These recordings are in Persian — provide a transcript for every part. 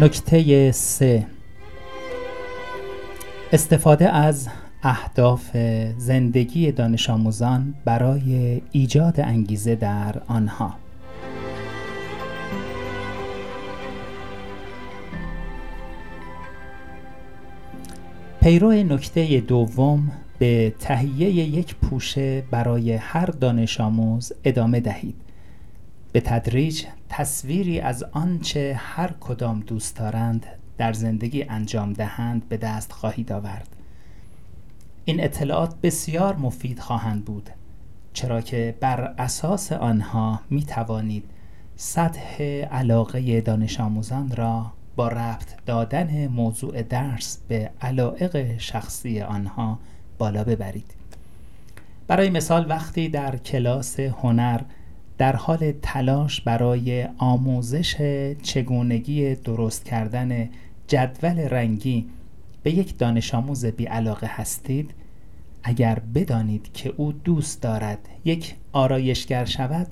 نکته سه. استفاده از اهداف زندگی دانش آموزان برای ایجاد انگیزه در آنها. پیرو نکته دوم به تهیه یک پوشه برای هر دانش آموز ادامه دهید. به تدریج تصویری از آنچه هر کدام دوست دارند در زندگی انجام دهند به دست خواهید آورد. این اطلاعات بسیار مفید خواهند بود چرا که بر اساس آنها می توانید سطح علاقه دانش آموزان را با ربط دادن موضوع درس به علایق شخصی آنها بالا ببرید. برای مثال وقتی در کلاس هنر در حال تلاش برای آموزش چگونگی درست کردن جدول رنگی به یک دانش آموز بی علاقه هستید اگر بدانید که او دوست دارد یک آرایشگر شود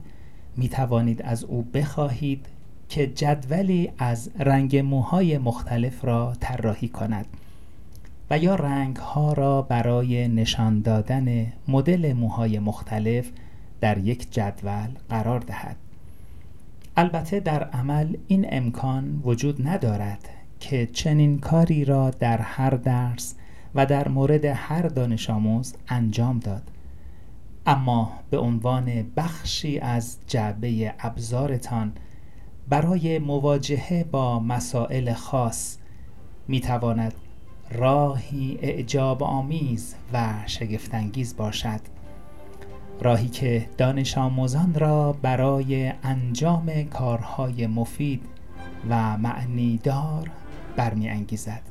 می توانید از او بخواهید که جدولی از رنگ موهای مختلف را طراحی کند و یا رنگ ها را برای نشان دادن مدل موهای مختلف در یک جدول قرار دهد. البته در عمل این امکان وجود ندارد که چنین کاری را در هر درس و در مورد هر دانش آموز انجام داد. اما به عنوان بخشی از جعبه ابزارتان برای مواجهه با مسائل خاص می تواند راهی اعجاب آمیز و شگفتانگیز باشد. راهی که دانش آموزان را برای انجام کارهای مفید و معنیدار برمی انگیزد